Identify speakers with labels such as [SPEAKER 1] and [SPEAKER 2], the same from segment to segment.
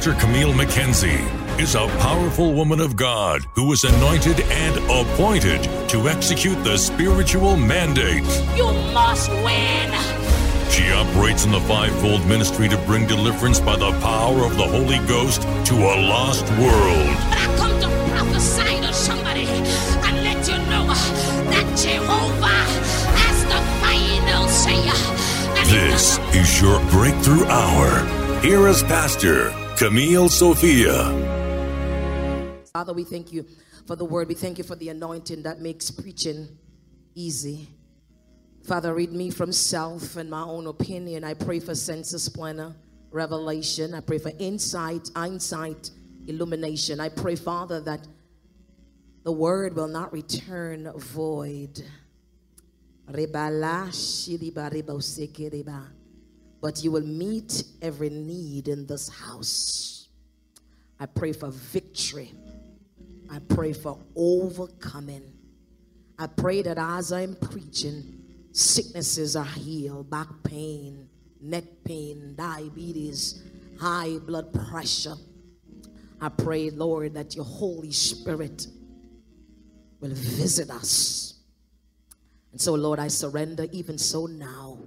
[SPEAKER 1] Pastor Camille McKenzie is a powerful woman of God who was anointed and appointed to execute the spiritual mandate.
[SPEAKER 2] You must win.
[SPEAKER 1] She operates in the fivefold ministry to bring deliverance by the power of the Holy Ghost to a lost world.
[SPEAKER 2] But I come to prophesy to somebody and let you know that Jehovah has the final say.
[SPEAKER 1] This is your breakthrough hour. Here is Pastor Camille Sophia.
[SPEAKER 3] Father, we thank you for the word. We thank you for the anointing that makes preaching easy. Father, read me from self and my own opinion. I pray for sense of splendor, revelation. I pray for insight, insight, illumination. I pray, Father, that the word will not return void. But you will meet every need in this house. I pray for victory. I pray for overcoming. I pray that as I'm preaching, sicknesses are healed, back pain, neck pain, diabetes, high blood pressure. I pray, Lord, that your Holy Spirit will visit us. And so, Lord, I surrender even so now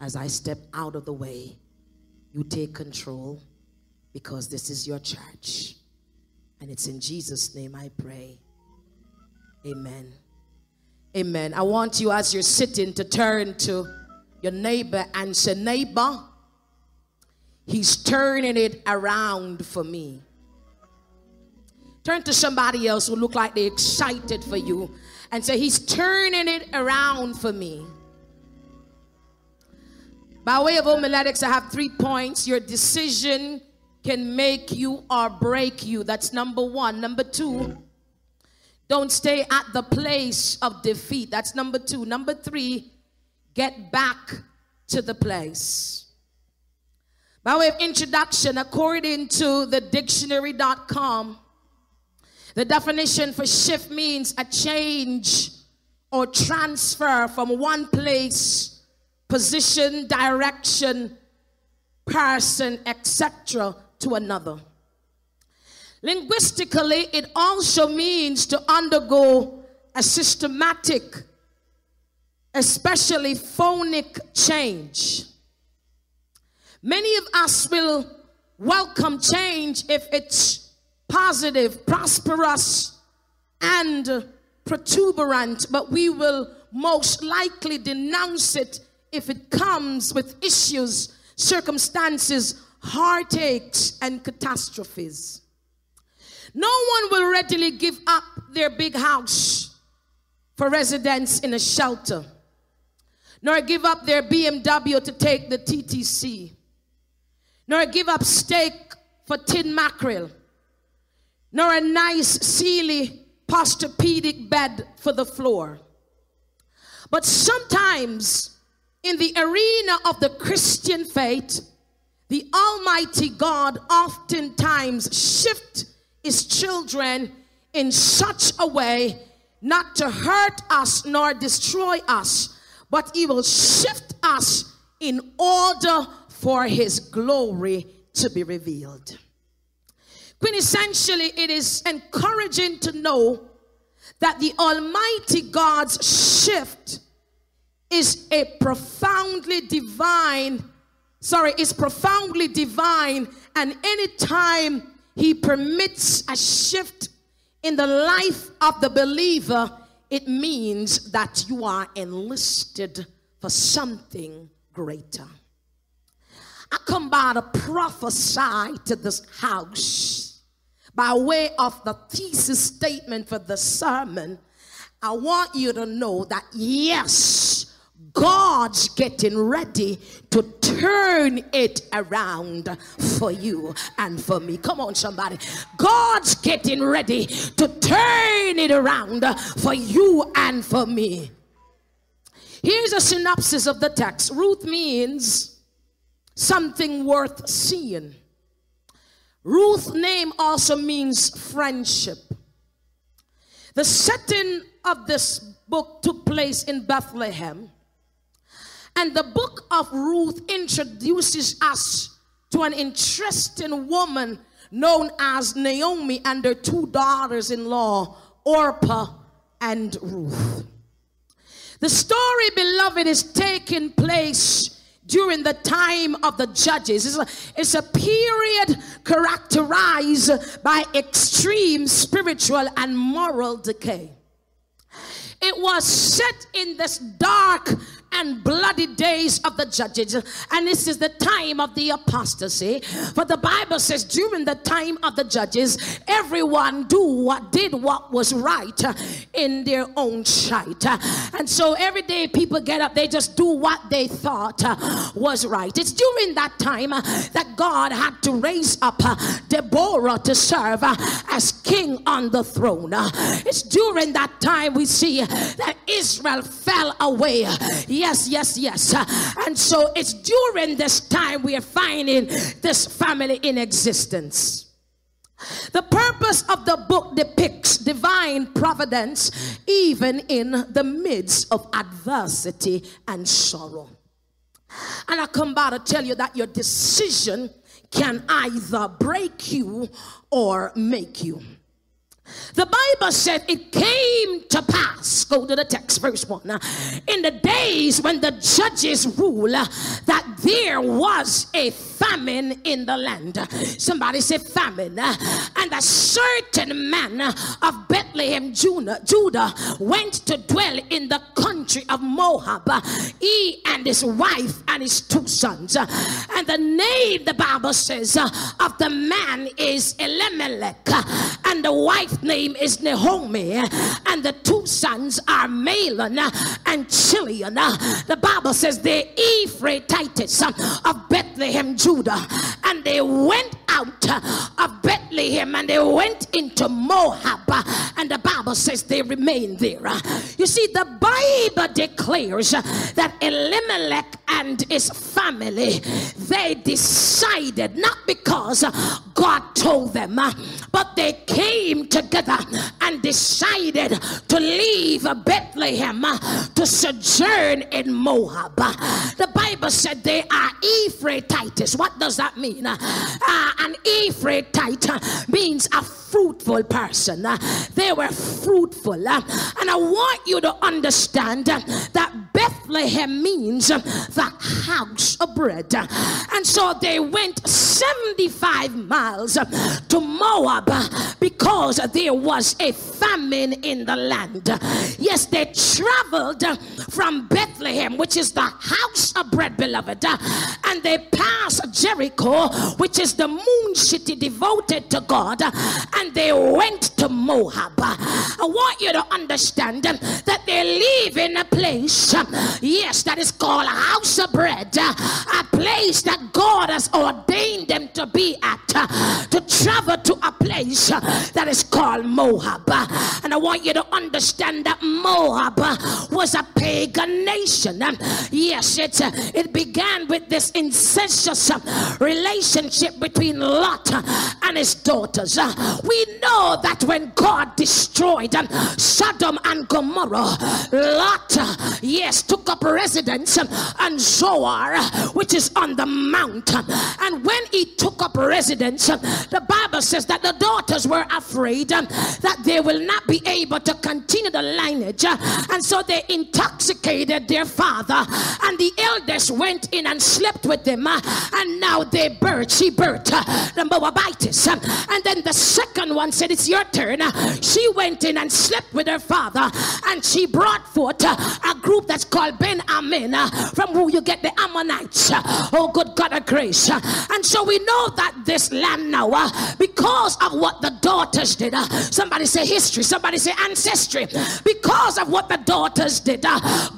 [SPEAKER 3] as I step out of the way. You take control because this is your church. And it's in Jesus' name I pray. Amen. Amen. I want you, as you're sitting, to turn to your neighbor and say, Neighbor, he's turning it around for me. Turn to somebody else who look like they're excited for you and say, He's turning it around for me. By way of homiletics, I have three points. Your decision can make you or break you. That's number one. Number two, don't stay at the place of defeat. That's number two. Number three, get back to the place. By way of introduction, according to the dictionary.com, the definition for shift means a change or transfer from one place, position, direction, person, etc., to another. Linguistically, it also means to undergo a systematic, especially phonic change. Many of us will welcome change if it's positive, prosperous, and protuberant, but we will most likely denounce it if it comes with issues, circumstances, heartaches, and catastrophes. No one will readily give up their big house for residence in a shelter, nor give up their BMW to take the TTC, nor give up steak for tin mackerel, nor a nice Sealy Posturepedic bed for the floor. But sometimes in the arena of the Christian faith, the Almighty God oftentimes shift his children in such a way not to hurt us nor destroy us, but he will shift us in order for his glory to be revealed. Quintessentially, it is encouraging to know that the Almighty God's shift is a profoundly divine, sorry, is profoundly divine, and anytime He permits a shift in the life of the believer, it means that you are enlisted for something greater. I come by to prophesy to this house by way of the thesis statement for the sermon. I want you to know that yes, God's getting ready to turn it around for you and for me. Come on, somebody. God's getting ready to turn it around for you and for me. Here's a synopsis of the text Ruth means something worth seeing. Ruth's name also means friendship. The setting of this book took place in Bethlehem. And the book of Ruth introduces us to an interesting woman known as Naomi and her two daughters in law, Orpah and Ruth. The story, beloved, is taking place during the time of the judges. It's a, it's a, period characterized by extreme spiritual and moral decay. It was set in this dark and bloody days of the judges. And this is the time of the apostasy. For the Bible says during the time of the judges, everyone do what did what was right in their own sight. And so every day people get up, they just do what they thought was right. It's during that time that God had to raise up Deborah to serve as king on the throne. It's during that time we see that Israel fell away Yes, yes, yes. And so it's during this time we are finding this family in existence. The purpose of the book depicts divine providence even in the midst of adversity and sorrow. And I come by to tell you that your decision can either break you or make you. The Bible said it came to pass, go to the text, verse 1. In the days when the judges rule, that there was a famine in the land. Somebody said famine. And a certain man of Bethlehem, Judah, went to dwell in the country of Moab, he and his wife and his two sons. And the name, the Bible says, of the man is Elimelech, and the wife name is Naomi, and the two sons are Mahlon and Chilion. The Bible says they're Ephrathites of Bethlehem, Judah, and they went out uh, of Bethlehem and they went into Moab, uh, and the Bible says they remained there. Uh. You see, the Bible declares that Elimelech and his family they decided not because God told them, but they came together and decided to leave Bethlehem to sojourn in Moab. The Bible said they are Ephrathites. What does that mean? Uh, an Ephrathite uh, means a fruitful person. Uh, they were fruitful. Uh, and I want you to understand that Bethlehem means the house of bread. And so they went 75 miles to Moab because there was a famine in the land. Yes, they traveled from Bethlehem, which is the house of bread, beloved, and they passed Jericho, which is the city devoted to God, and they went to Moab. I want you to understand that they live in a place, yes, that is called house of bread, a place that God has ordained them to be at, to travel to a place that is called Moab. And I want you to understand that Moab was a pagan nation. Yes, it, it began with this incestuous relationship between Lot and his daughters. We know that when God destroyed Sodom and Gomorrah, Lot, yes, took up residence on Zoar, which is on the mount. And when he took up residence, the Bible says that the daughters were afraid that they will not be able to continue the lineage. And so they intoxicated their father. And the eldest went in and slept with them. And now they birthed, she birthed the Moabites. And then the second one said, It's your turn. She went in and slept with her father. And she brought forth a group that's called Ben Ammi, from who you get the Ammonites. Oh, good God of grace. And so we know that this land now, because of what the daughters did, somebody say history, somebody say ancestry, because of what the daughters did,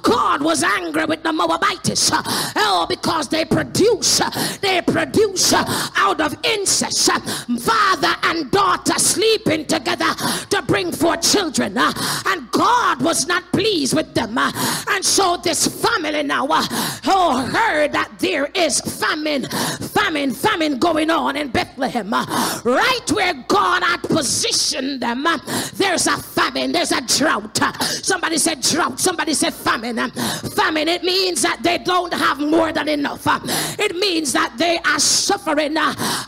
[SPEAKER 3] God was angry with the Moabites. Oh, because they produce, they produce out of incest, father and daughter sleeping together to bring forth children. And God was not pleased with them. And so this family now, oh, heard that there is famine, famine, famine going on in Bethlehem. Right where God had positioned them, there's a famine. There's a drought. Somebody said drought. Somebody said famine. Famine, it means that they don't have more than enough. It means that they are suffering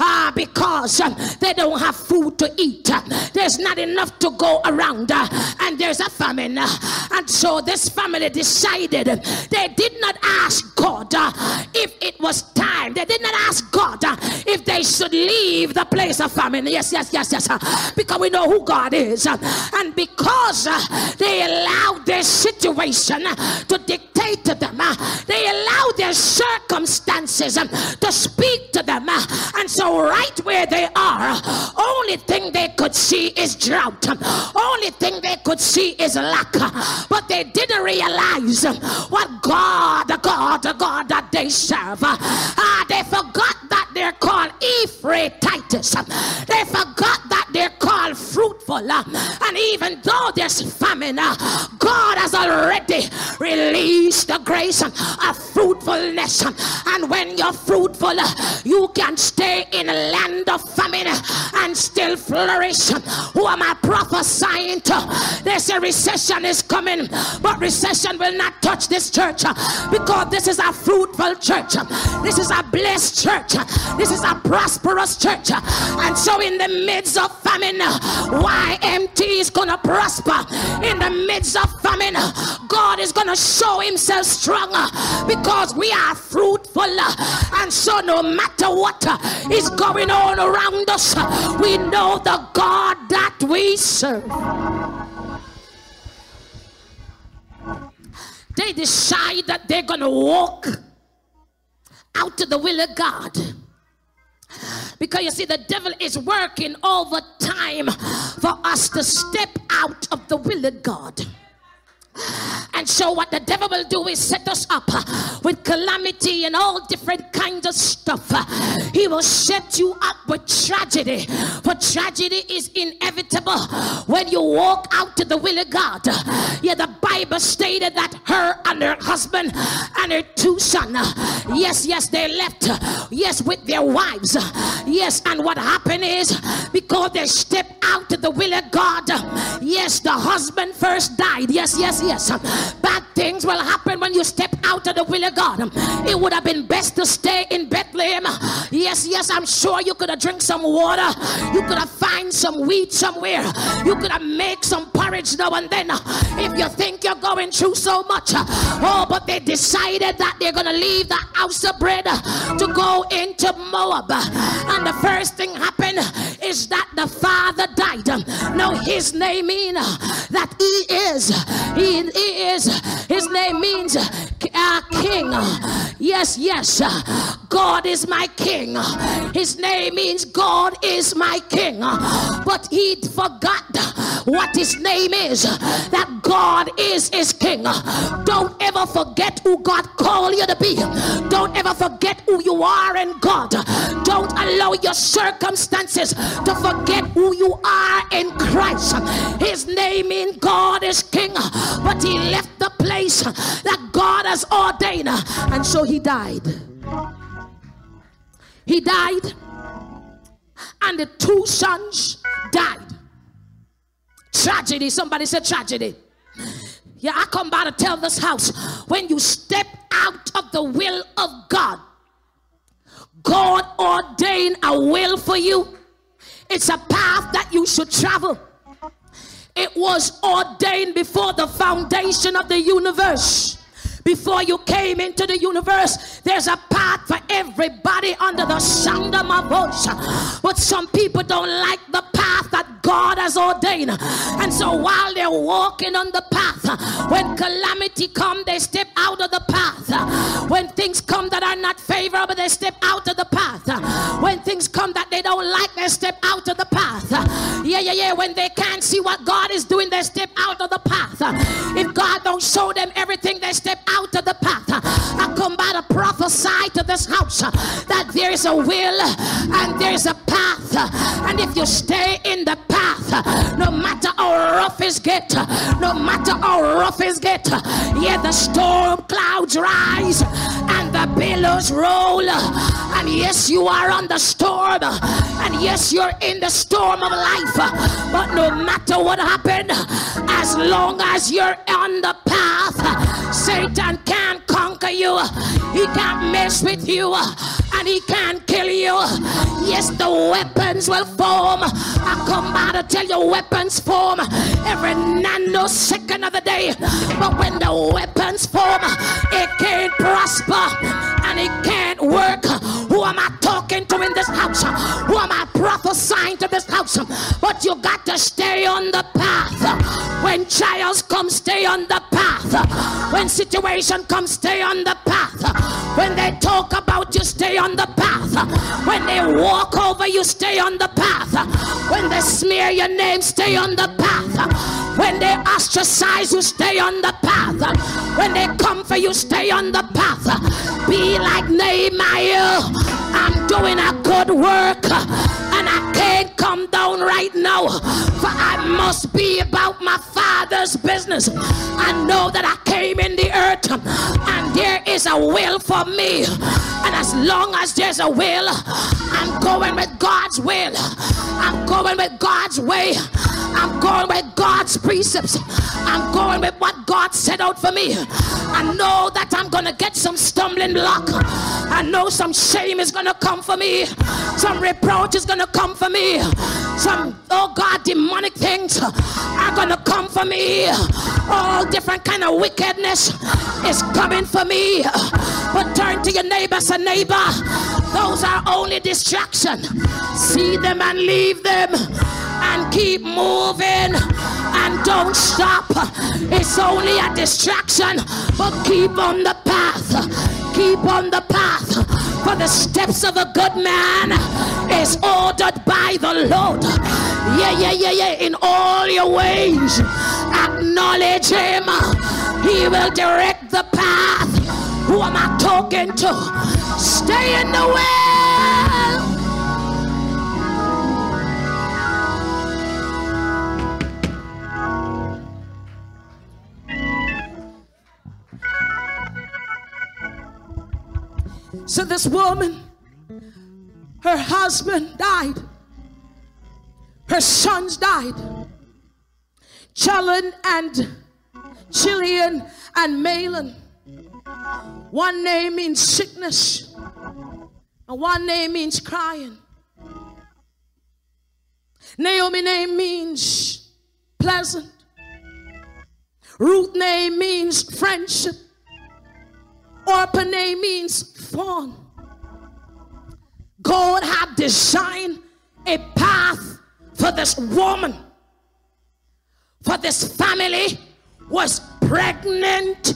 [SPEAKER 3] Ah, uh, because they don't have food to eat. There's not enough to go around, uh, and there's a famine. And so this family decided they did not ask God uh, if it was time. They did not ask God uh, if they should leave the place of famine. Yes, yes, yes, yes. Because we know who God is. And because they allowed their situation to dictate to them, they allowed their circumstances um, to speak to them. And so, right where they are, only thing they could see is drought. Only thing they could see is lack. But they didn't realize what God, the God, God that they serve. Ah, they forgot that they're called Ephraimites. They forgot that they're called fruitful. And even though there's famine, God has already released the grace of fruitfulness. And when you're fruitful, you can stay in a land of famine and still flourish. Who am I prophesying to? They say recession is coming, but recession will not touch this church because this is a fruitful church. This is a blessed church. This is a prosperous church. And so, in the midst of famine, YMT is going to prosper. In the midst of famine, God is going to show himself strong because we are fruitful. And so, no matter what going on around us, we know the God that we serve. They decide that they're going to walk out to the will of God. Because you see, the devil is working all the time for us to step out of the will of God. And so, what the devil will do is set us up uh, with calamity and all different kinds of stuff. Uh, he will set you up with tragedy, for tragedy is inevitable when you walk out to the will of God. Uh, yeah, the Bible stated that her and her husband and her two sons, yes, yes, they left, yes, with their wives, yes, and what happened is because they stepped out to the will of God, yes, the husband first died, yes, yes, yes. Uh, bad things will happen when you step out of the will of God. It would have been best to stay in Bethlehem. Yes, yes, I'm sure you could have drink some water. You could have find some wheat somewhere. You could have make some porridge now and then. If you think you're going through so much. Oh, but they decided that they're going to leave the house of bread to go into Moab. And the first thing happened is that the father died. No, his name mean that he is. He he is, his name means uh, king. Yes, yes. God is my king. His name means God is my king. But he forgot what his name is that God is his king. Don't ever forget who God called you to be. Don't ever forget who you are in God. Don't allow your circumstances to forget who you are in Christ. His name in God is king, but he left the place that God has ordained, and so he died. He died, and the two sons died. Tragedy. Somebody said tragedy. Yeah, I come by to tell this house when you step out of the will of God, God ordained a will for you. It's a path that you should travel. It was ordained before the foundation of the universe. Before you came into the universe, there's a path for everybody under the sound of my voice. But some people don't like the path that God has ordained. And so while they're walking on the path, when calamity come, they step out of the path. When things come that are not favorable, they step out of the path. When things come that they don't like, they step out of the path. Yeah, yeah, yeah. When they can't see what God is doing, they step out of the path. If God don't show them everything, they step out of the path. I come by to prophesy to this house that there's a will and there's a path. And if you stay in the path, no matter how rough it get, no matter how rough it get, yeah, the storm clouds rise and the billows roll. And yes, you are on the storm. And yes, you're in the storm of life. But no matter what happened, as long as you're on the path, Satan can't conquer you. He can't mess with you and he can't kill you. Yes, the weapons will form. I come by to tell you weapons form every nanosecond of the day. But when the weapons form, it can't prosper and it can't prophesying to this house? But you got to stay on the path. When trials come, stay on the path. When situation comes, stay on the path. When they talk about you, stay on the path. When they walk over you, stay on the path. When they smear your name, stay on the path. When they ostracize you, stay on the path. When they come for you, stay on the path. Be like Nehemiah. I'm doing a good work and I can't come down right now, for I must be about my father's business. I know that I came in the earth and there is a will for me, and as long as there's a will, I'm going with God's will, I'm going with God's way, I'm going with God's precepts, I'm going with what God set out for me. I know that I'm gonna get some stumbling block. I know some shame is gonna come for me, some reproach is gonna come for me. Some, oh God, demonic things are gonna come for me. All different kind of wickedness is coming for me. But turn to your neighbor, say neighbor, those are only distraction. See them and leave them and keep moving and don't stop. It's only a distraction, but keep on the path. Keep on the path. For the steps of a good man is ordered by the Lord. Yeah, yeah, yeah, yeah. In all your ways, acknowledge him. He will direct the path. Who am I talking to? Stay in the way. So this woman, her husband died, her sons died. Chalon and Chilion and Mahlon. One name means sickness, and one name means crying. Naomi name means pleasant. Ruth name means friendship. Orpah name means thorn. God had designed a path for this woman. For this family was pregnant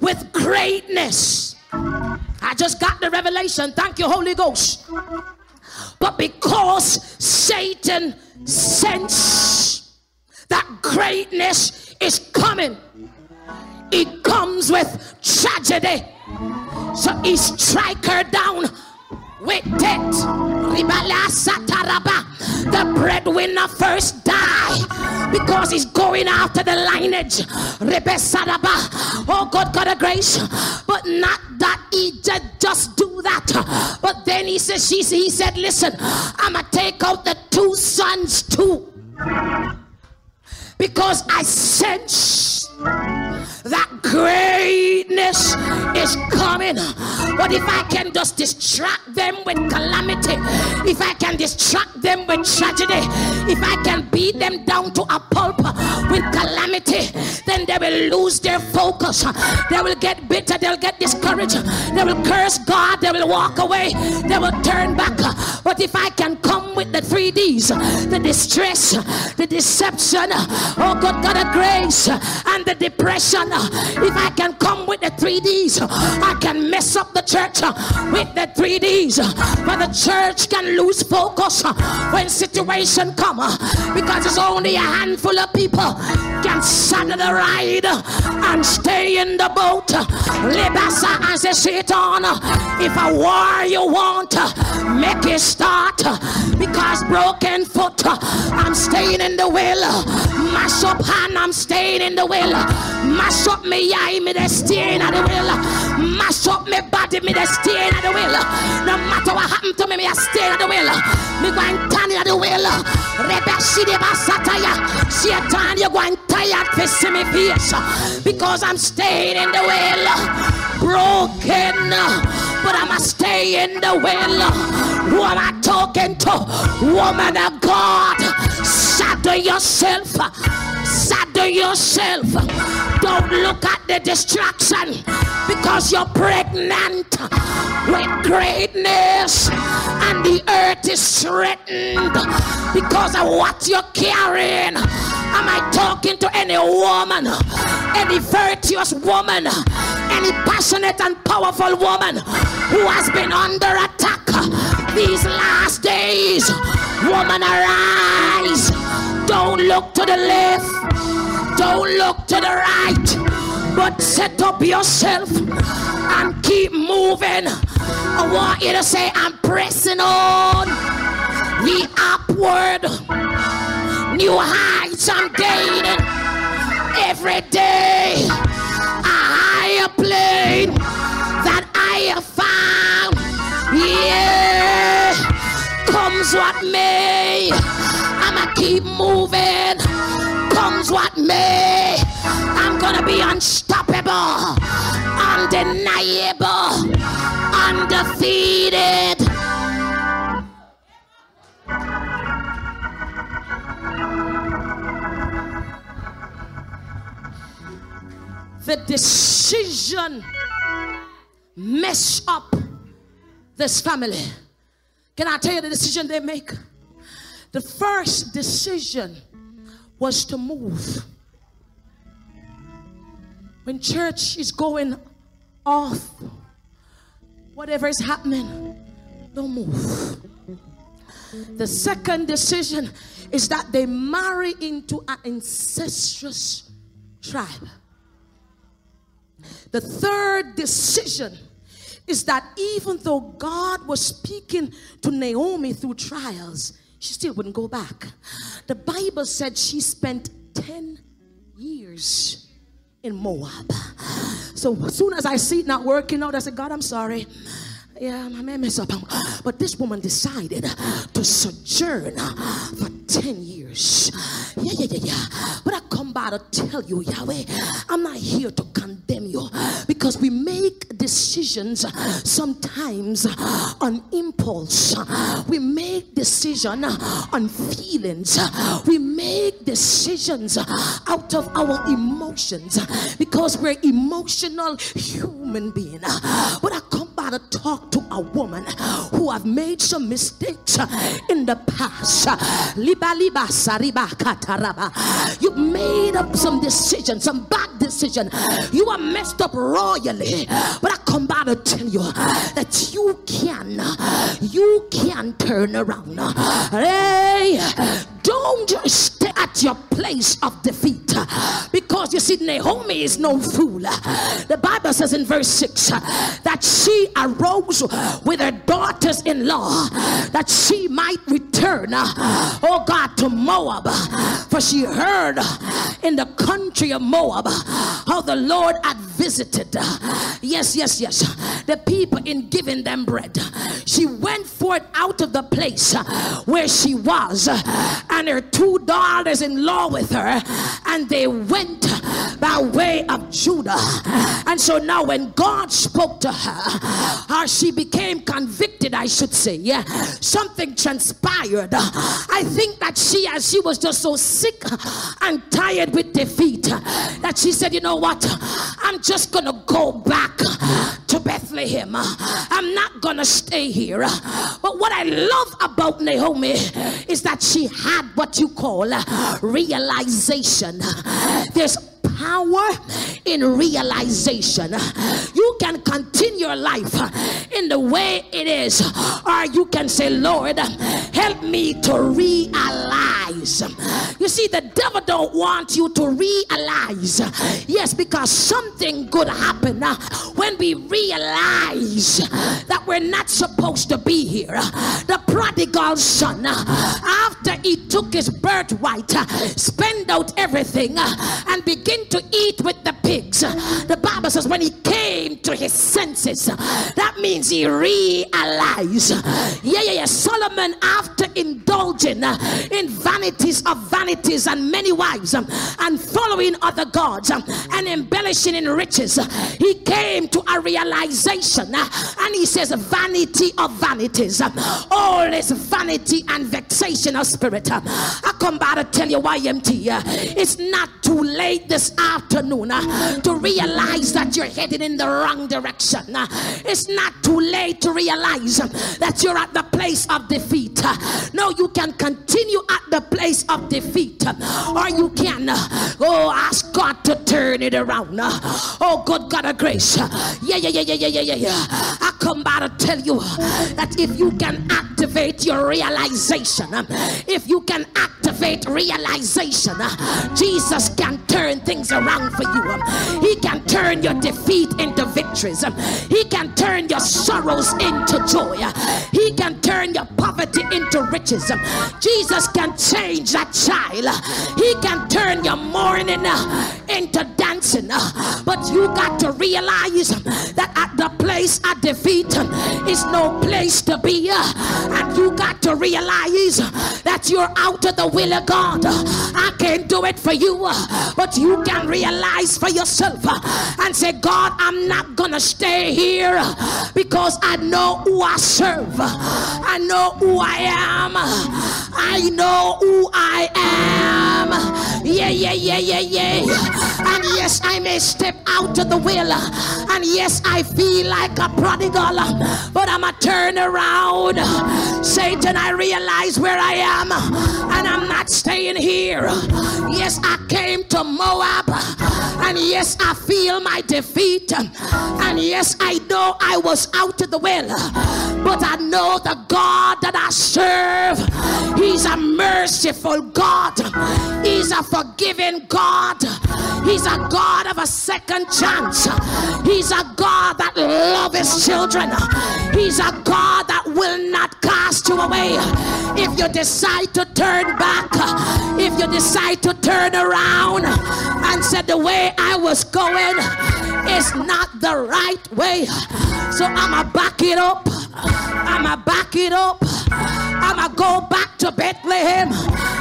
[SPEAKER 3] with greatness. I just got the revelation. Thank you, Holy Ghost. But because Satan sensed that greatness is coming, it comes with tragedy. So he strike her down with death. The breadwinner first die because he's going after the lineage. Oh God, God of grace. But not that he did just do that. But then he says, she, he said, listen, I'ma take out the two sons too. Because I sense that greatness is coming. But if I can just distract them with calamity, if I can distract them with tragedy, if I can beat them down to a pulp with calamity, then they will lose their focus. They will get bitter, they'll get discouraged, they will curse God, they will walk away, they will turn back. But if I can the three D's the distress, the deception, oh God, God of grace, and the depression, if I can come with the three D's, I can mess up the church with the three D's. But the church can lose focus when situation come because it's only a handful of people can saddle the ride and stay in the boat. Libasa as a Satan. If a war you want, make it start because broken foot. Uh, I'm staying in the will. Mash up hand, I'm staying in the will. Mash up me eye, me the steering of the will. Mash up me body, me the steering of the will. No matter what happened to me, me a steering of the will. Me going turn in the will. Rebe shidi basataya. Satan, you going tired to see me face because I'm staying in the will. Broken, but I'ma stay in the will. Who am I talking to? Woman of God, saddle yourself. Saddle yourself. Don't look at the distraction because you're pregnant with greatness and the earth is threatened because of what you're carrying. Am I talking to any woman, any virtuous woman, any passionate and powerful woman who has been under attack these last days? Woman, arise. Don't look to the left, don't look to the right, but set up yourself and keep moving. I want you to say, I'm pressing on the upward. New heights I'm gaining every day. A higher plane comes what may. I'ma keep moving. Comes what may. I'm gonna be unstoppable, undeniable, undefeated. The decision mess up this family. Can I tell you the decision they make? The first decision was to move. When church is going off, whatever is happening, don't move. The second decision is that they marry into an incestuous tribe. The third decision is that even though God was speaking to Naomi through trials, she still wouldn't go back. The Bible said she spent 10 years in Moab. So as soon as I see it not working out, I said, God, I'm sorry. Yeah, my man messed up. But this woman decided to sojourn for 10 years. Yeah, yeah, yeah, yeah. But I come by to tell you, Yahweh, I'm not here to condemn you because we make decisions sometimes on impulse. We make decision on feelings. We make decisions out of our emotions because we're emotional human beings. But I come to talk to a woman who have made some mistakes in the past. You've made up some decisions, some bad decision. You are messed up royally. But I come by to tell you that you can, you can turn around. Hey, don't just at your place of defeat because you see, Naomi is no fool. The Bible says in verse 6 that she arose with her daughters in law that she might return, oh God, to Moab. For she heard in the country of Moab how the Lord visited. Yes, yes, yes. The people in giving them bread. She went forth out of the place where she was, and her two daughters in law with her, and they went by way of Judah. And so now, when God spoke to her, how she became convicted, I should say, yeah, something transpired. I think that she, as she was just so sick and tired with defeat, that she said, You know what? I'm just gonna go back to Bethlehem. I'm not gonna stay here. But what I love about Naomi is that she had what you call realization. There's power in realization. You can continue your life in the way it is, or you can say, Lord, help me to realize. You see, the devil don't want you to realize. Yes, because something good happen when we realize that we're not supposed to be here. The prodigal son, after he took his birthright, spend out everything, and begin to eat with the pigs. The Bible says when he came to his senses, that means he realized. Yeah, yeah, yeah. Solomon, after indulging in vanities of vanities and many wives and following other gods and embellishing in riches, he came to a realization and he says, Vanity of vanities, all is vanity and vexation of spirit. I come by to tell you, why, YMT, it's not too late this afternoon uh, to realize that you're headed in the wrong direction. Uh, it's not too late to realize uh, that you're at the place of defeat. No, you can continue at the place of defeat, or you can oh ask God to turn it around. Oh, good God of grace. Yeah, yeah, yeah, yeah, yeah, yeah, yeah. I come by to tell you that if you can activate your realization, um, if you can activate realization, Jesus can turn things around for you. He can turn your defeat into victories. He can turn your sorrows into joy. He can turn your poverty into riches. Jesus can change that child. He can turn your mourning into dancing. But you got to realize that at the place of defeat is no place to be. And you got to realize that you're out of the will of God. I can't do it for you, but you can realize for yourself uh, and say, God, I'm not gonna stay here because I know who I serve. I know who I am. I know who I am. Yeah, yeah, yeah, yeah, yeah. And yes, I may step out of the will. And yes, I feel like a prodigal, but I'm a turn around. Satan, I realize where I am, and I'm not staying here. Yes, I came to Moab, and yes, I feel my defeat. And yes, I know I was out of the will, but I know the God that I serve. He's a merciful God, He's a forgiving God, He's a God of a second chance. He's a God that loves His children, He's a God that will not cast you away. If you decide to turn back, if you decide to turn around and said the way I was going is not the right way, so I'ma back it up. I'ma back it up. I'ma go back to Bethlehem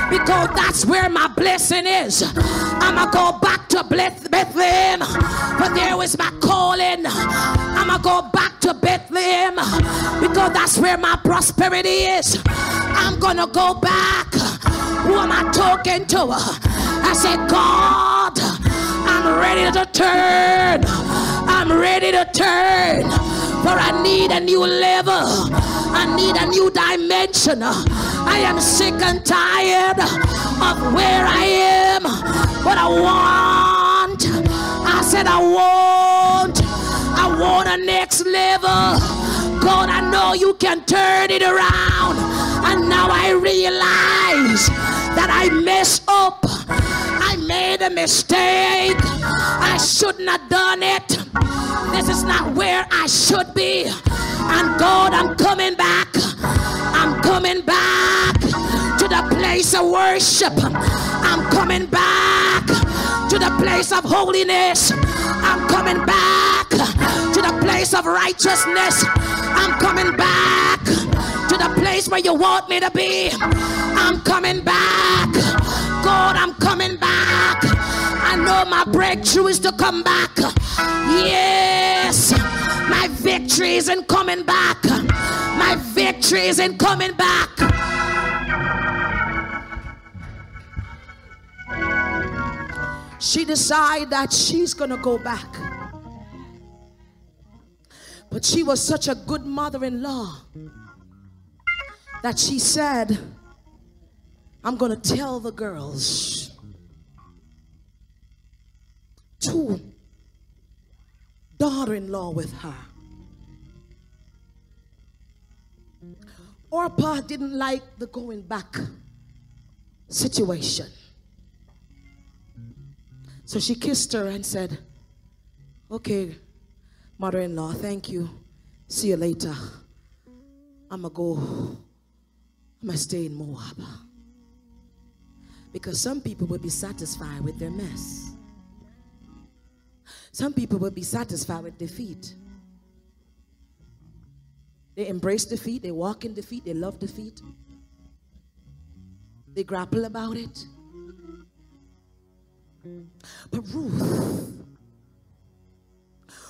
[SPEAKER 3] because that's where my blessing is. I'ma go back to Bethlehem, but there was my calling. I'ma go back to Bethlehem because that's where my prosperity is. I'm gonna go back. Who am I talking to? I said, God, I'm ready to turn. I'm ready to turn. For I need a new level. I need a new dimension. I am sick and tired of where I am. But I want. I said, I want. I want a next level. God, I know you can turn it around. And now I realize that I messed up. I made a mistake. I shouldn't have done it. This is not where I should be. And God, I'm coming back. I'm coming back to the place of worship. I'm coming back to the place of holiness. I'm coming back to the place of righteousness. I'm coming back to the place where you want me to be. I'm coming back. God, I'm coming back. I know my breakthrough is to come back. Yes, my victory isn't coming back. My victory isn't coming back. She decided that she's gonna go back. But she was such a good mother in law that she said, I'm going to tell the girls. two daughter-in-law with her. Orpah didn't like the going back situation. So she kissed her and said, Okay, mother in law, thank you. See you later. I'm going to go, I'm going to stay in Moab. Because some people will be satisfied with their mess. Some people will be satisfied with defeat. They embrace defeat, they walk in defeat, they love defeat, they grapple about it. But Ruth,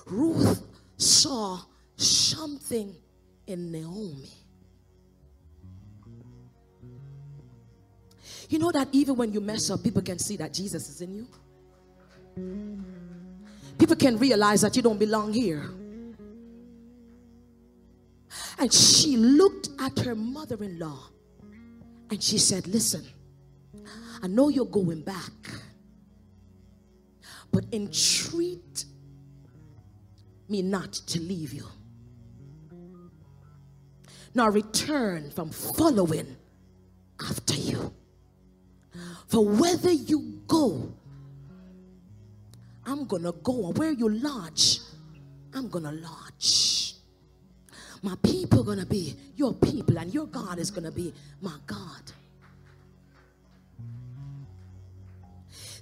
[SPEAKER 3] Ruth saw something in Naomi. You know that even when you mess up, people can see that Jesus is in you. People can realize that you don't belong here. And she looked at her mother in law and she said, Listen, I know you're going back, but entreat me not to leave you, nor return from following after you. For whether you go, I'm gonna go, and where you lodge, I'm gonna lodge. My people are gonna be your people, and your God is gonna be my God.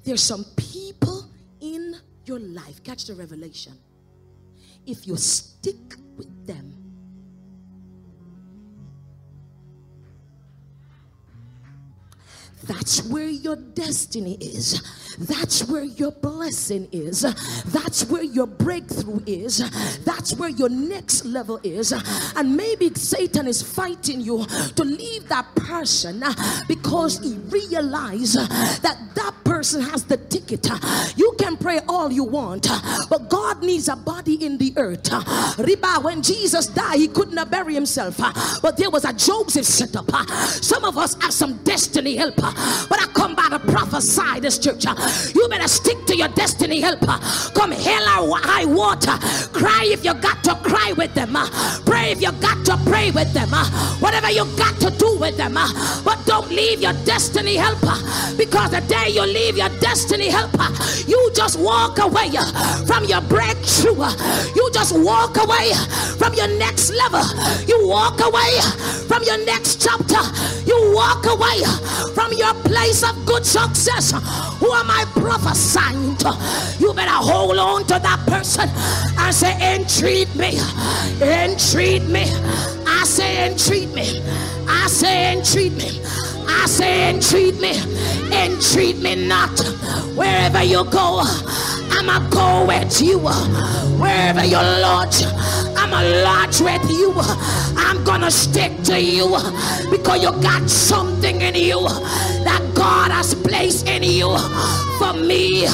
[SPEAKER 3] There's some people in your life, catch the revelation. If you stick with them, That's where your destiny is. That's where your blessing is. That's where your breakthrough is. That's where your next level is. And maybe Satan is fighting you to leave that person because he realized that that person has the ticket. Uh, you can pray all you want, uh, but God needs a body in the earth. Uh. Riba, when Jesus died, he couldn't bury himself, but there was a Joseph set up. Some of us have some destiny helper, but I come by to prophesy this church. You better stick to your destiny helper. Come hell or high water. Cry if you got to cry with them. Pray if you got to pray with them. Whatever you got to do with them. But don't leave your destiny helper because the day you leave your destiny helper, you just walk away from your breakthrough. You just walk away from your next level. You walk away from your next chapter. You walk away from your place of good success. Who am I prophesying to? You better hold on to that person and say, entreat me, entreat me. I say, entreat me. I say, entreat me. I say, entreat me, entreat me not. Wherever you go, I'ma go with you. Wherever you lodge, I'ma lodge with you. I'm gonna stick to you because you got something in you that God has placed in you for me.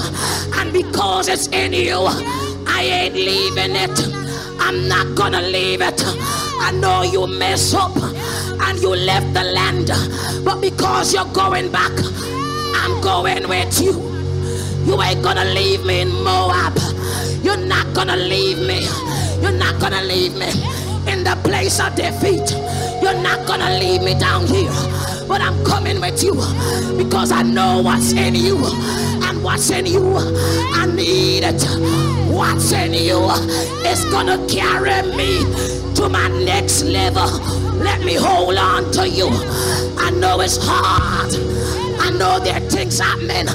[SPEAKER 3] And because it's in you, I ain't leaving it. I'm not gonna leave it. I know you mess up and you left the land, but because you're going back, I'm going with you. You ain't gonna leave me in Moab. You're not gonna leave me. You're not gonna leave me in the place of defeat. You're not gonna leave me down here. But I'm coming with you because I know what's in you. And what's in you, I need it. What's in you is gonna carry me to my next level. Let me hold on to you. I know it's hard. I know there are things happening,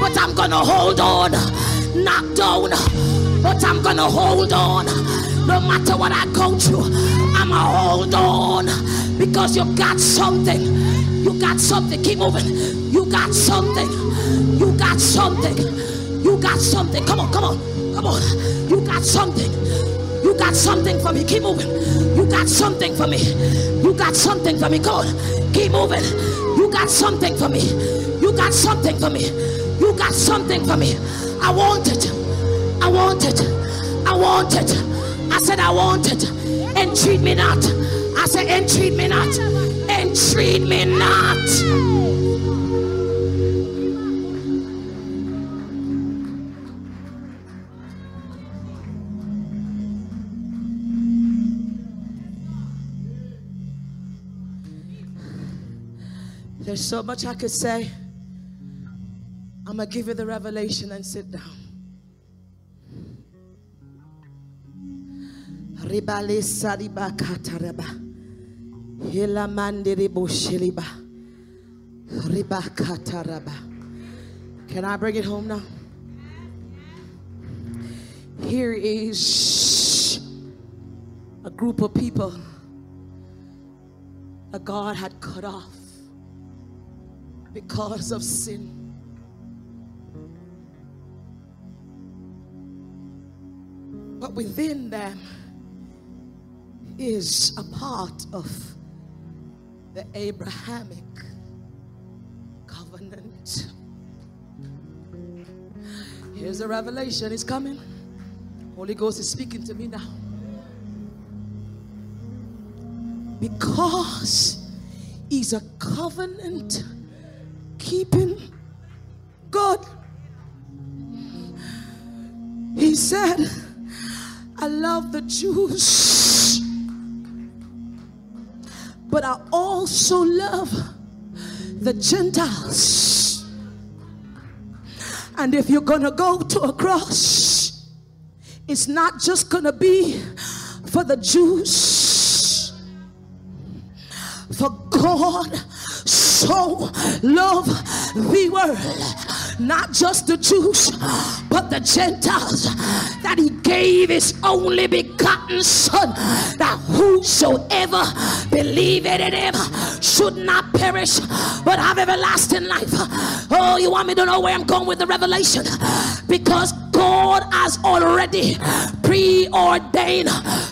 [SPEAKER 3] but I'm gonna hold on. Knocked down, but I'm gonna hold on. No matter what I go through, I'ma hold on because you got something. You got something. Keep moving. You got something. You got something. You got something. Come on, come on, come on. You got something. You got something for me. Keep moving. You got something for me. You got something for me. Come on. Keep moving. You got something for me. You got something for me. You got something for me. I want it. I want it. I want it. I said I want it. Entreat me not. I said entreat me not entreat me not. There's so much I could say. I'm going to give you the revelation and sit down. Ribale Sariba Kataraba. Can I bring it home now? Here is a group of people that God had cut off because of sin. But within them is a part of the Abrahamic covenant. Here's a revelation, it's coming. Holy Ghost is speaking to me now. Because He's a covenant keeping God. He said, I love the Jews, but I also love the Gentiles. And if you're going to go to a cross, it's not just going to be for the Jews. For God so loved the world, not just the Jews, but the Gentiles, that he gave his only begotten Son, that whosoever believeth in him should not perish, but have everlasting life. Oh, you want me to know where I'm going with the revelation? Because God has already preordained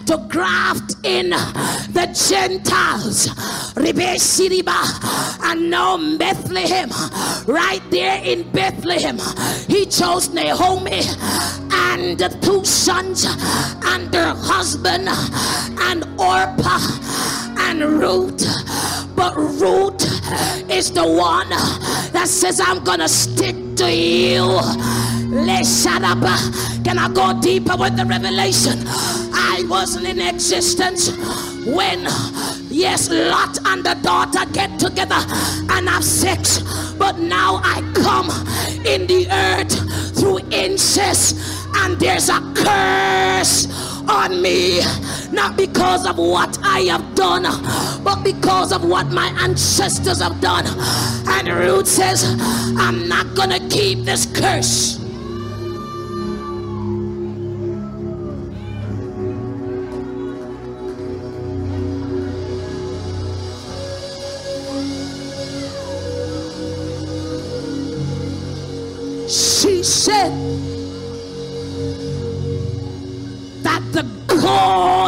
[SPEAKER 3] to graft in the Gentiles. And now Bethlehem, right there in Bethlehem, he chose Naomi and the two sons and their husband and Orpah and Ruth. But Ruth is the one that says, I'm gonna stick to you. Can I go deeper with the revelation? I wasn't in existence when, yes, Lot and the daughter get together and have sex, but now I come in the earth through incest, and there's a curse on me, not because of what I have done, but because of what my ancestors have done. And Ruth says, I'm not gonna keep this curse.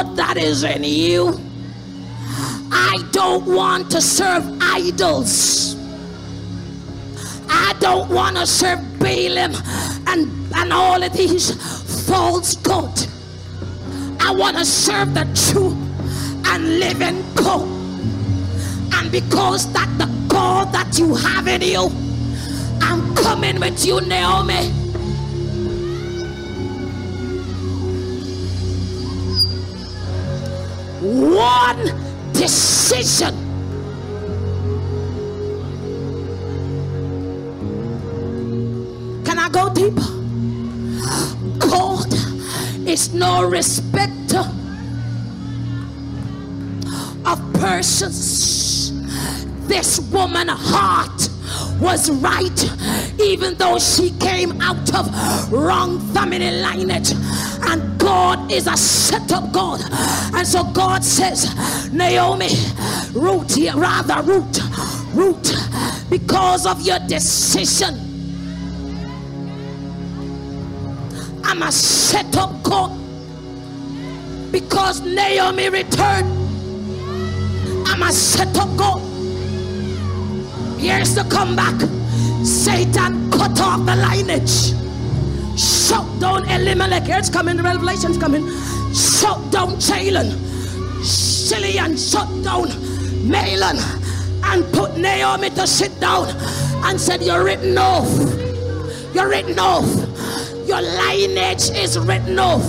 [SPEAKER 3] God that is in you, I don't want to serve idols. I don't want to serve Balaam and, and all of these false gods. I want to serve the true and living God. And because that the God that you have in you, I'm coming with you, Naomi. One decision. Can I go deeper? God is no respecter of persons. This woman heart was right, even though she came out of wrong family lineage. And God is a set up God. And so God says, Naomi, Ruth here, rather Ruth, Ruth, because of your decision. I'm a set up God because Naomi returned. I'm a set up God. Here's the comeback. Satan cut off the lineage. Shut down Elimelech. Here it's coming. The revelation's coming. Shut down Chalon. Chilion shut down Mahlon and put Naomi to sit down and said, You're written off. You're written off. Your lineage is written off.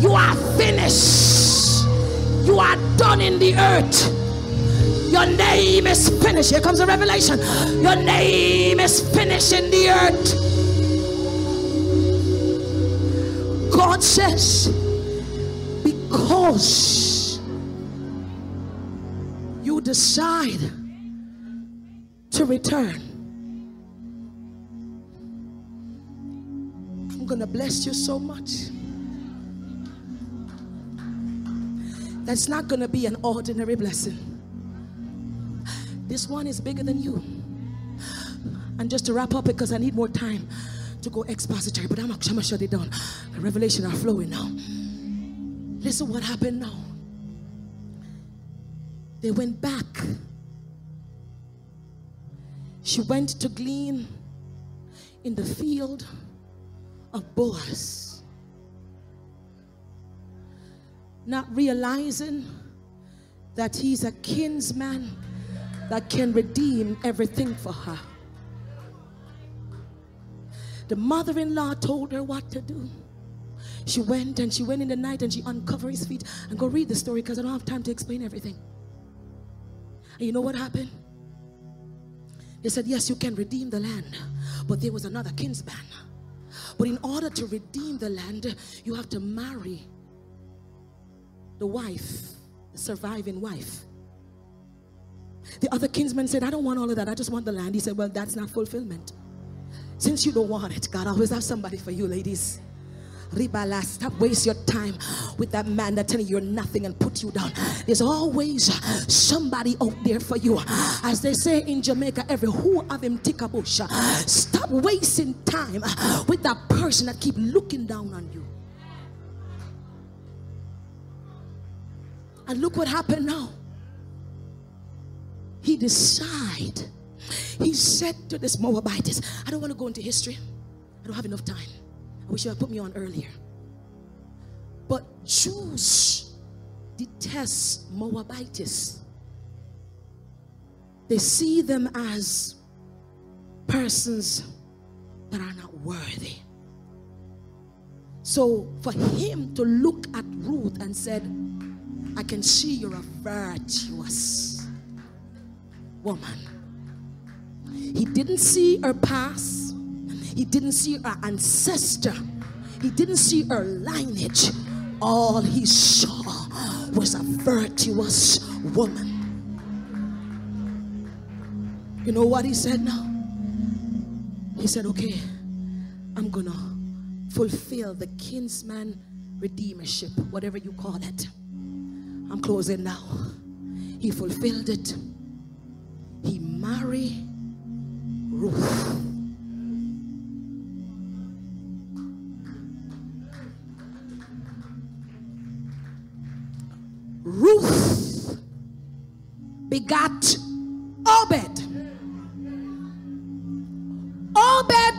[SPEAKER 3] You are finished. You are done in the earth Your name is finished. Here comes a revelation. Your name is finished in the earth. God says, because you decide to return, I'm going to bless you so much. That's not going to be an ordinary blessing. This one is bigger than you. And just to wrap up, because I need more time to go expository, but I'm, gonna shut it down. The revelation are flowing now. Listen what happened now. They went back. She went to glean in the field of Boaz. Not realizing that he's a kinsman that can redeem everything for her. The mother in law told her what to do. She went and she went in the night and she uncovered his feet. And go read the story because I don't have time to explain everything. And you know what happened? They said, Yes, you can redeem the land, but there was another kinsman. But in order to redeem the land, you have to marry the wife, the surviving wife. The other kinsman said, I don't want all of that. I just want the land. He said, Well, that's not fulfillment. Since you don't want it, God always have somebody for you, ladies. Ribala, stop waste your time with that man that telling you you're nothing and put you down. There's always somebody out there for you. As they say in Jamaica, every who of him tick a bush. Stop wasting time with that person that keep looking down on you. And look what happened now. He decided he said to this Moabitess, I don't want to go into history. I don't have enough time. I wish you had put me on earlier. But Jews detest Moabites. They see them as persons that are not worthy. So for him to look at Ruth and said, I can see you're a virtuous woman. He didn't see her past. He didn't see her ancestor. He didn't see her lineage. All he saw was a virtuous woman. You know what he said now? He said, Okay, I'm gonna fulfill the kinsman redeemership, whatever you call it. I'm closing now. He fulfilled it. He married Ruth. Begat Obed. Obed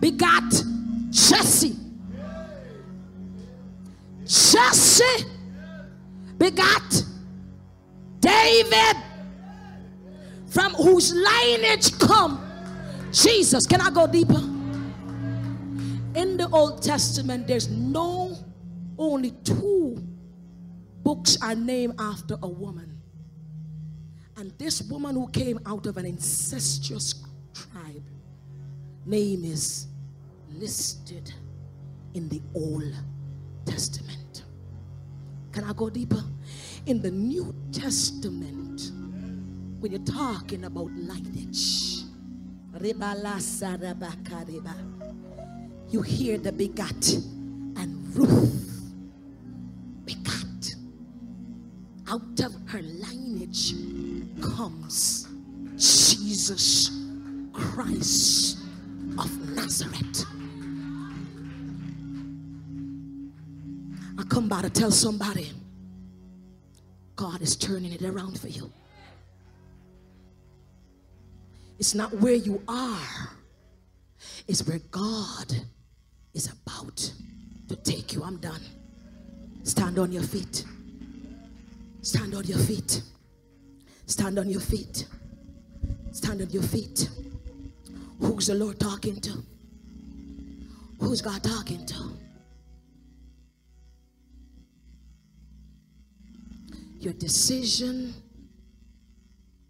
[SPEAKER 3] begat Jesse. Jesse begat David whose lineage come Jesus. Can I go deeper? In the Old Testament, there's no only two books are named after a woman. And this woman who came out of an incestuous tribe, name is listed in the Old Testament. Can I go deeper? In the New Testament, when you're talking about lineage. You hear the begat and Ruth begat. Out of her lineage comes Jesus Christ of Nazareth. I come by to tell somebody God is turning it around for you. It's not where you are, it's where God is about to take you. I'm done. Stand on your feet. Stand on your feet. Stand on your feet. Stand on your feet. Who's the Lord talking to? Who's God talking to? Your decision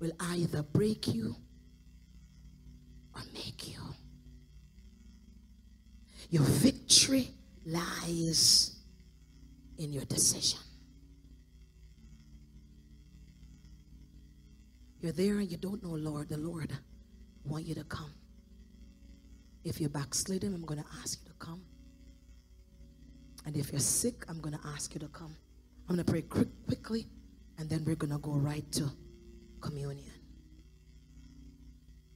[SPEAKER 3] will either break you or make you. Your victory lies in your decision. You're there and you don't know, Lord, the Lord want you to come. If you're backslidden, I'm going to ask you to come. And if you're sick, I'm going to ask you to come. I'm going to pray quick, quickly, and then we're going to go right to communion.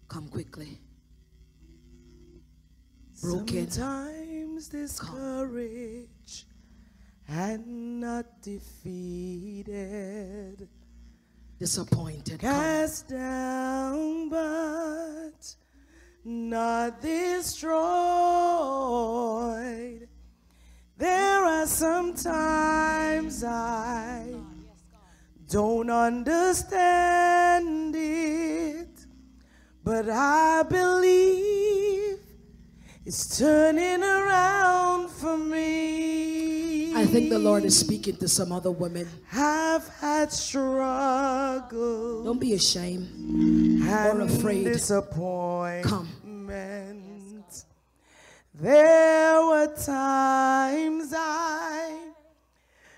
[SPEAKER 3] Come quickly. Broken.
[SPEAKER 4] Sometimes discouraged and not defeated.
[SPEAKER 3] Disappointed. Come.
[SPEAKER 4] Cast down, but not destroyed. There are some times I don't understand it, but I believe it's turning around for me.
[SPEAKER 3] I think the Lord is speaking to some other women.
[SPEAKER 4] I've had struggle
[SPEAKER 3] Don't be ashamed.
[SPEAKER 4] and
[SPEAKER 3] afraid.
[SPEAKER 4] disappointment.
[SPEAKER 3] Come.
[SPEAKER 4] There were times I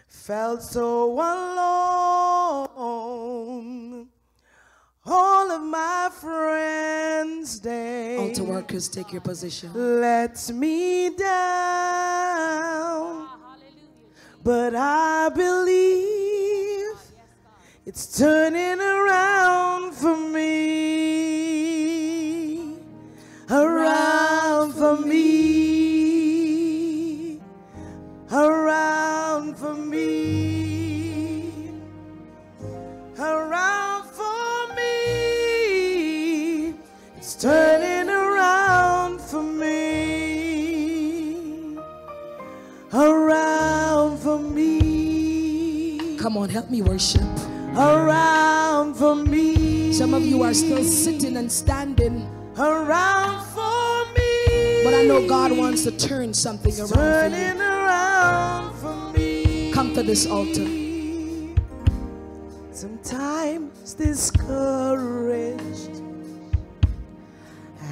[SPEAKER 4] felt so alone. All of my friends they
[SPEAKER 3] Altar workers, take your position.
[SPEAKER 4] let me down. But I believe it's turning around for me.
[SPEAKER 3] On, help me worship.
[SPEAKER 4] Around for me.
[SPEAKER 3] Some of you are still sitting and standing,
[SPEAKER 4] around for me.
[SPEAKER 3] but I know God wants to turn something around for
[SPEAKER 4] turning around for me.
[SPEAKER 3] you. Come to this altar.
[SPEAKER 4] Sometimes discouraged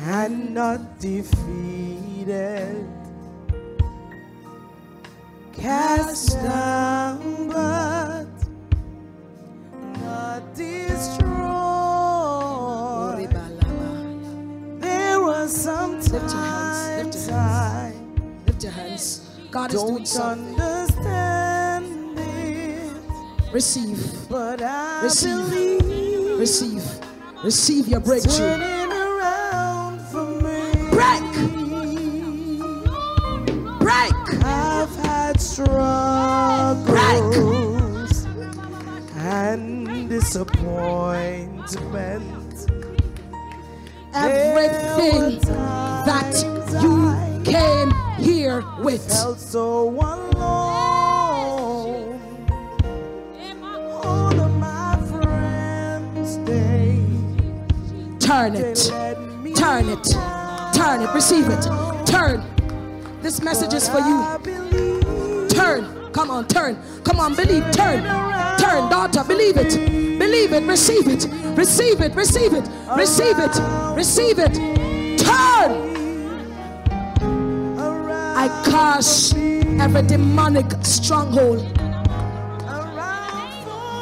[SPEAKER 4] and not defeated. Cast down, but destroyed. There was some
[SPEAKER 3] Lift your hands, lift your
[SPEAKER 4] I
[SPEAKER 3] Lift your hands. God is doing something.
[SPEAKER 4] understand it,
[SPEAKER 3] Receive,
[SPEAKER 4] but I
[SPEAKER 3] Receive.
[SPEAKER 4] believe
[SPEAKER 3] receive, receive your breakthrough.
[SPEAKER 4] Disappointment.
[SPEAKER 3] Everything that you came here with.
[SPEAKER 4] felt so alone. All of my friends, they,
[SPEAKER 3] Turn it. Turn it. Turn it. Receive it. Turn. This message is for you. Turn. Come on, turn. Come on, believe. Turn. Turn, daughter. Believe it. Believe it. Receive it. Receive it. Receive it. Receive it. Receive it. Turn. I curse every demonic stronghold,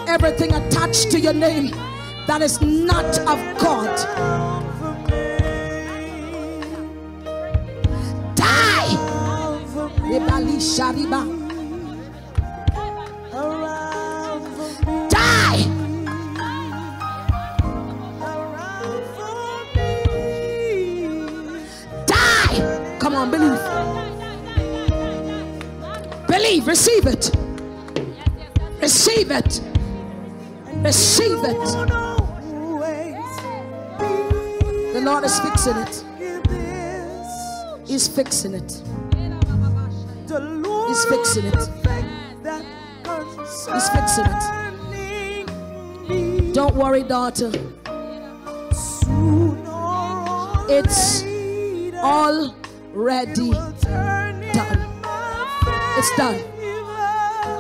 [SPEAKER 3] everything attached to your name that is not of God. Die. It. Receive it. Receive it. The Lord is fixing it. He's fixing it. He's fixing it. He's fixing it. Don't worry, daughter. It's already done. It's done.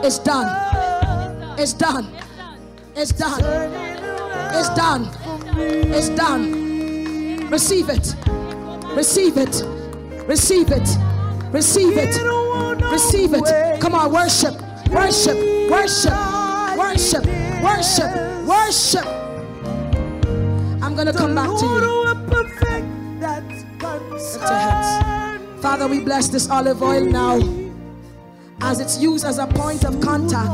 [SPEAKER 3] It's done. It's done. It's done. It's done. It's done. Receive it. Receive it. Receive it. Receive it. Receive it. Come on, worship. Worship. Worship. Worship. Worship. Worship. I'm going to come back to you. Father, we bless this olive oil now as it's used as a point of contact.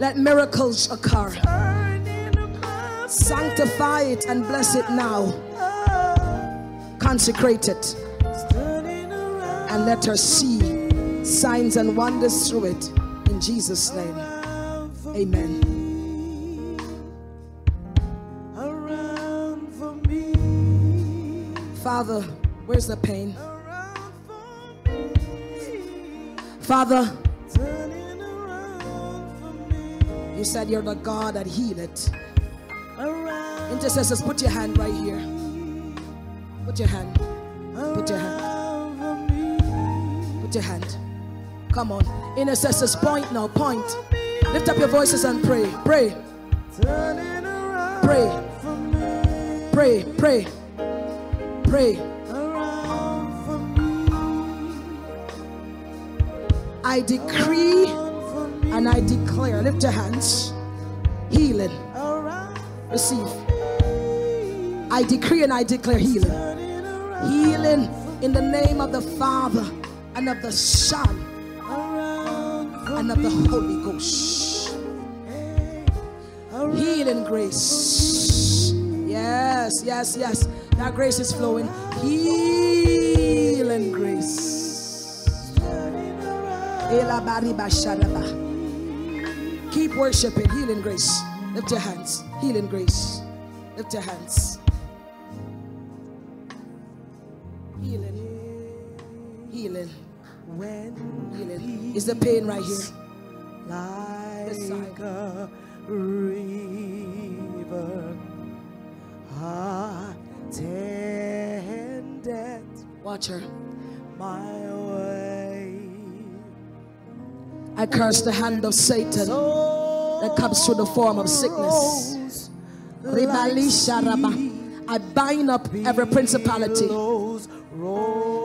[SPEAKER 3] Let miracles occur. Sanctify it and bless it now. Consecrate it and let her see signs and wonders through it. In Jesus' name, amen. Father, where's the pain? Father,
[SPEAKER 4] turning around for me,
[SPEAKER 3] you said you're the God that heal it. Intercessors, put your hand right here. Put your hand. Put your hand.
[SPEAKER 4] around for me,
[SPEAKER 3] Put your hand. Come on. Intercessors, point now. Point. Lift up your voices and pray. Pray. Pray. Pray. Pray. Pray. I decree and I declare. Lift your hands. Healing. Receive. I decree and I declare healing. Healing in the name of the Father and of the Son and of the Holy Ghost. Healing grace. Yes, yes, yes. That grace is flowing. Healing grace. Keep worshiping. Healing grace. Lift your hands. Healing grace. Lift your hands. Healing. Healing.
[SPEAKER 4] when
[SPEAKER 3] Healing. Is the pain right here?
[SPEAKER 4] like a river attended
[SPEAKER 3] Watch her.
[SPEAKER 4] my way.
[SPEAKER 3] I curse the hand of Satan that comes through the form of sickness. I bind up every principality,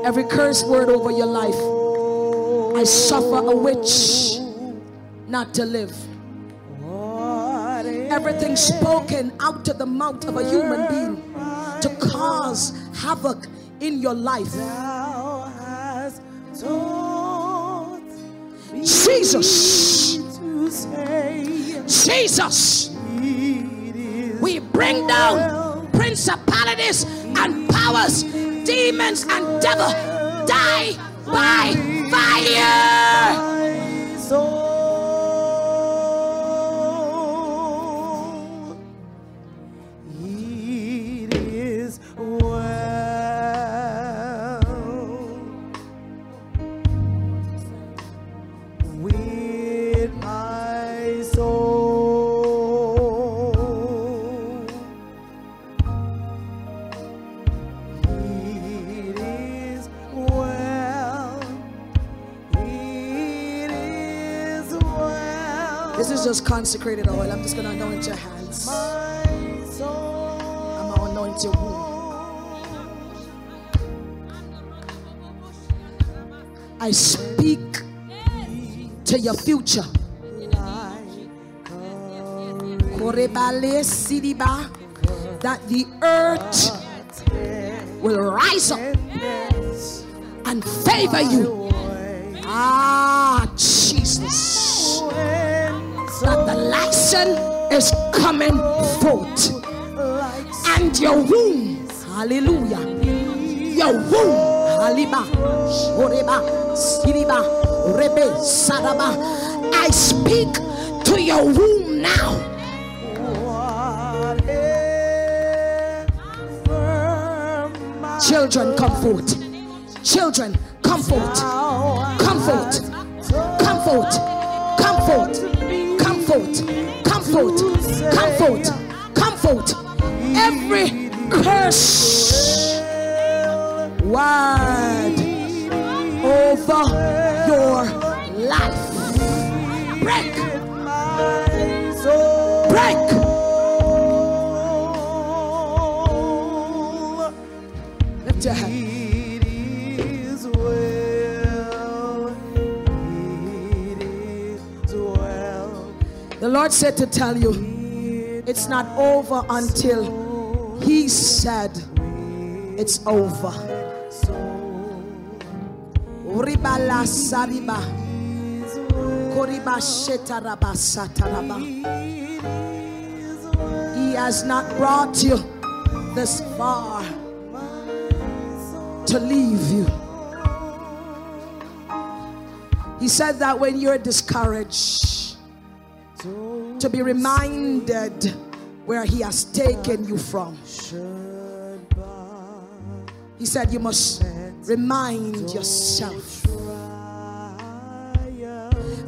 [SPEAKER 3] every curse word over your life. I suffer a witch not to live. Everything spoken out of the mouth of a human being to cause havoc in your life. Jesus, Jesus, we bring down principalities and powers, demons and devil. Die by fire. Just consecrated oil. I'm just going to anoint your hands. I'm going to anoint your womb. I speak to your future. That the earth will rise up and favor you. Ah, Jesus. That the license is coming forth. And your womb, hallelujah. Your womb, haliba, oreba, siriba, rebe, saraba. I speak to your womb now. Children, come forth. Children, come forth. Come forth. Come forth. Forth. Come forth. Every curse word over your life. Lord said to tell you, it's not over until He said it's over. He has not brought you this far to leave you. He said that when you're discouraged, to be reminded where He has taken you from. He said, You must remind yourself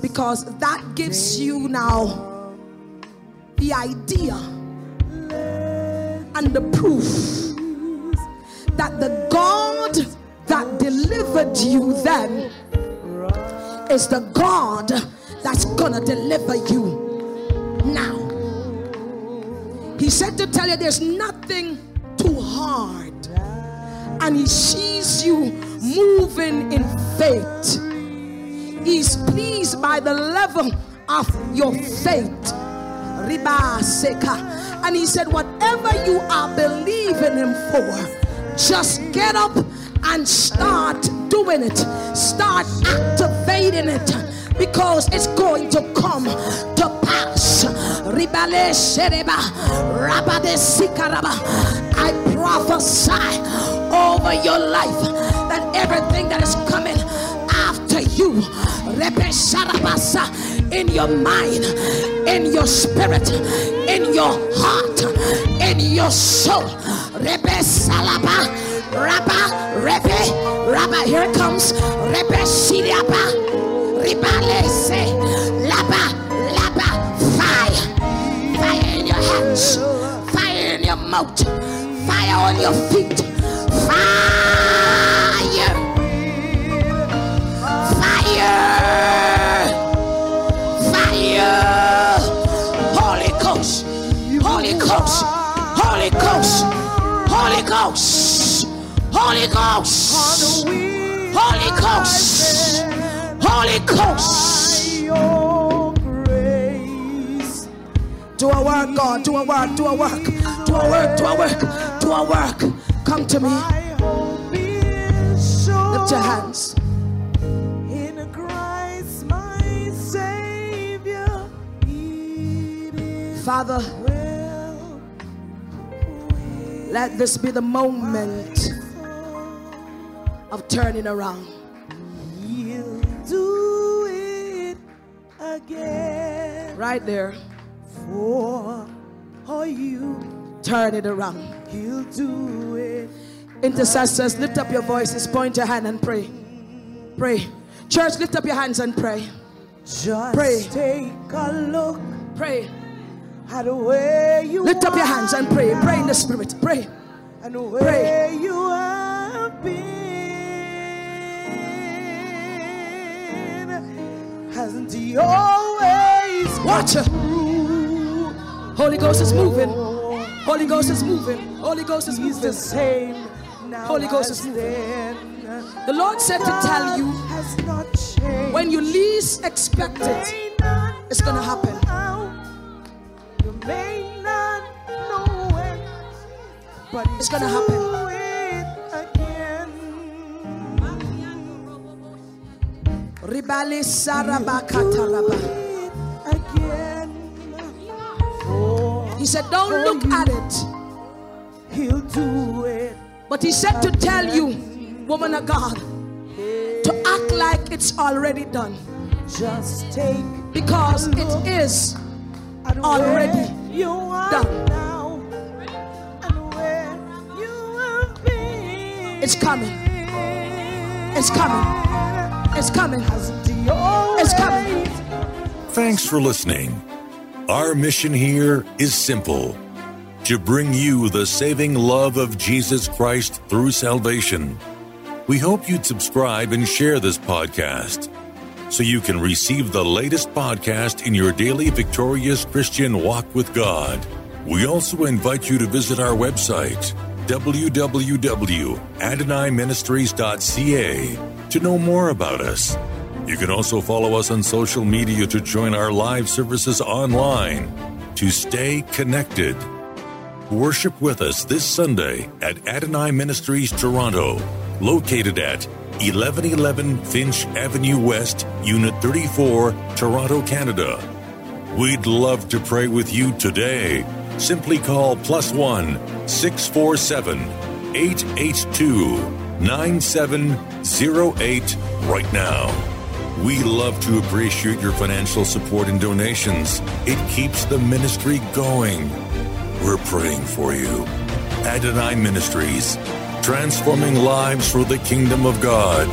[SPEAKER 3] because that gives you now the idea and the proof that the God that delivered you then is the God that's gonna deliver you now. He said to tell you there's nothing too hard, and He sees you moving in faith. He's pleased by the level of your faith. And he said, Whatever you are believing him for, just get up and start doing it. Start activating it because it's going to come to pass. Ribale Shereba, Rabade Sikaraba. I prophesy over your life that everything that is coming after you, Rebe Sharabasa, in your mind, in your spirit, in your heart, in your soul. Rebe Salaba, Rabba, Rebe, Rabba, here comes. Rebe Shiriaba, Ribale se, Laba, mouth, fire on your feet, fire, fire, fire, Holy Ghost, Holy Ghost, Holy Ghost, Holy Ghost, Holy Ghost, Holy Ghost, Holy Ghost. Do a work, God. Do a work. Do a work. Do a work. Do a work. Do a work. Come to me.
[SPEAKER 4] My hope is sure
[SPEAKER 3] Lift your hands.
[SPEAKER 4] in Christ, my Savior. It is
[SPEAKER 3] Father, let this be the moment of turning around.
[SPEAKER 4] He'll do it again
[SPEAKER 3] Right there.
[SPEAKER 4] for you.
[SPEAKER 3] Turn it around.
[SPEAKER 4] He'll do it.
[SPEAKER 3] Intercessors, lift up your voices, point your hand and pray. Pray. Church, lift up your hands and pray.
[SPEAKER 4] Just
[SPEAKER 3] Pray.
[SPEAKER 4] take a look
[SPEAKER 3] Pray.
[SPEAKER 4] at where you
[SPEAKER 3] Lift up your hands and pray. Pray in the spirit. Pray.
[SPEAKER 4] and where you have been. Hasn't he always
[SPEAKER 3] Watch Holy Ghost is moving. Holy Ghost is moving. Holy Ghost is
[SPEAKER 4] He's the same now
[SPEAKER 3] Holy Ghost is moving.
[SPEAKER 4] then.
[SPEAKER 3] The Lord said to tell you
[SPEAKER 4] has not changed.
[SPEAKER 3] when you least expect it, it's gonna happen.
[SPEAKER 4] how, You may not know when, but
[SPEAKER 3] It's gonna happen.
[SPEAKER 4] do it again.
[SPEAKER 3] Ribali sarabakataraba. He said, Don't look at it.
[SPEAKER 4] He'll do it.
[SPEAKER 3] But he said to tell you, woman of God, to act like it's already done.
[SPEAKER 4] Just take
[SPEAKER 3] Because it is Already
[SPEAKER 4] you are
[SPEAKER 3] done.
[SPEAKER 4] now and where you have been.
[SPEAKER 3] It's coming. It's coming. It's coming.
[SPEAKER 4] Hasn't he always
[SPEAKER 3] It's coming.
[SPEAKER 1] Thanks for listening. Our mission here is simple to bring you the saving love of Jesus Christ through salvation. We hope you'd subscribe and share this podcast so you can receive the latest podcast in your daily victorious Christian walk with God. We also invite you to visit our website, www.adonaiministries.ca, to know more about us. You can also follow us on social media to join our live services online to stay connected. Worship with us this Sunday at Adonai Ministries Toronto, located at 1111 Finch Avenue West, Unit 34, Toronto, Canada. We'd love to pray with you today. Simply call plus one 647 882 9708 right now. We love to appreciate your financial support and donations. It keeps the ministry going. We're praying for you. Adonai Ministries, transforming lives for the kingdom of God.